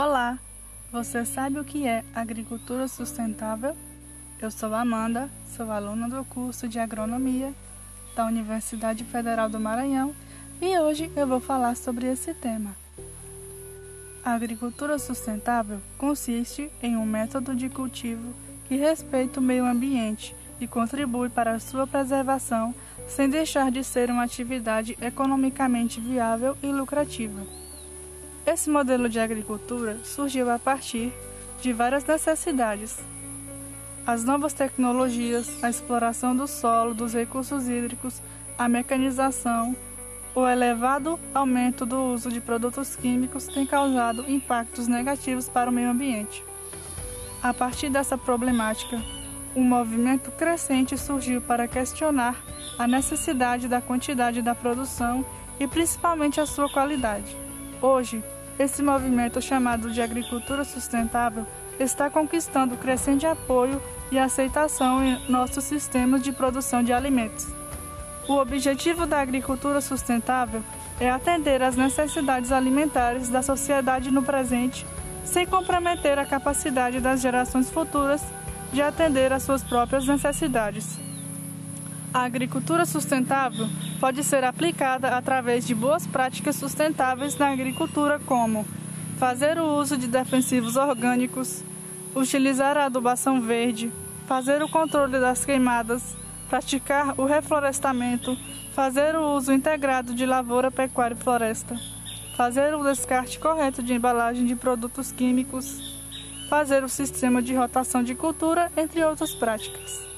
Olá! Você sabe o que é agricultura sustentável? Eu sou Amanda, sou aluna do curso de agronomia da Universidade Federal do Maranhão e hoje eu vou falar sobre esse tema. A agricultura sustentável consiste em um método de cultivo que respeita o meio ambiente e contribui para a sua preservação sem deixar de ser uma atividade economicamente viável e lucrativa. Esse modelo de agricultura surgiu a partir de várias necessidades. As novas tecnologias, a exploração do solo, dos recursos hídricos, a mecanização, o elevado aumento do uso de produtos químicos tem causado impactos negativos para o meio ambiente. A partir dessa problemática, um movimento crescente surgiu para questionar a necessidade da quantidade da produção e principalmente a sua qualidade. Hoje, esse movimento chamado de agricultura sustentável está conquistando crescente apoio e aceitação em nossos sistemas de produção de alimentos. O objetivo da agricultura sustentável é atender às necessidades alimentares da sociedade no presente, sem comprometer a capacidade das gerações futuras de atender às suas próprias necessidades. A agricultura sustentável pode ser aplicada através de boas práticas sustentáveis na agricultura, como fazer o uso de defensivos orgânicos, utilizar a adubação verde, fazer o controle das queimadas, praticar o reflorestamento, fazer o uso integrado de lavoura, pecuária e floresta, fazer o descarte correto de embalagem de produtos químicos, fazer o sistema de rotação de cultura, entre outras práticas.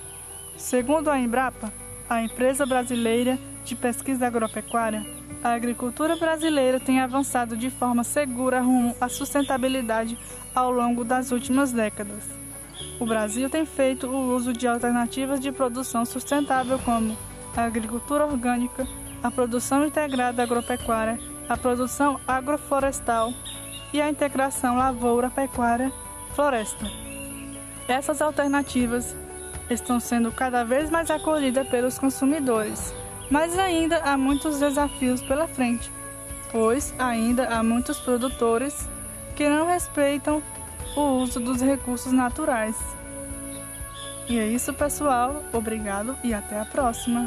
Segundo a Embrapa, a empresa brasileira de pesquisa agropecuária, a agricultura brasileira tem avançado de forma segura rumo à sustentabilidade ao longo das últimas décadas. O Brasil tem feito o uso de alternativas de produção sustentável como a agricultura orgânica, a produção integrada agropecuária, a produção agroflorestal e a integração lavoura-pecuária-floresta. Essas alternativas estão sendo cada vez mais acolhidas pelos consumidores, mas ainda há muitos desafios pela frente, pois ainda há muitos produtores que não respeitam o uso dos recursos naturais. E é isso, pessoal. Obrigado e até a próxima.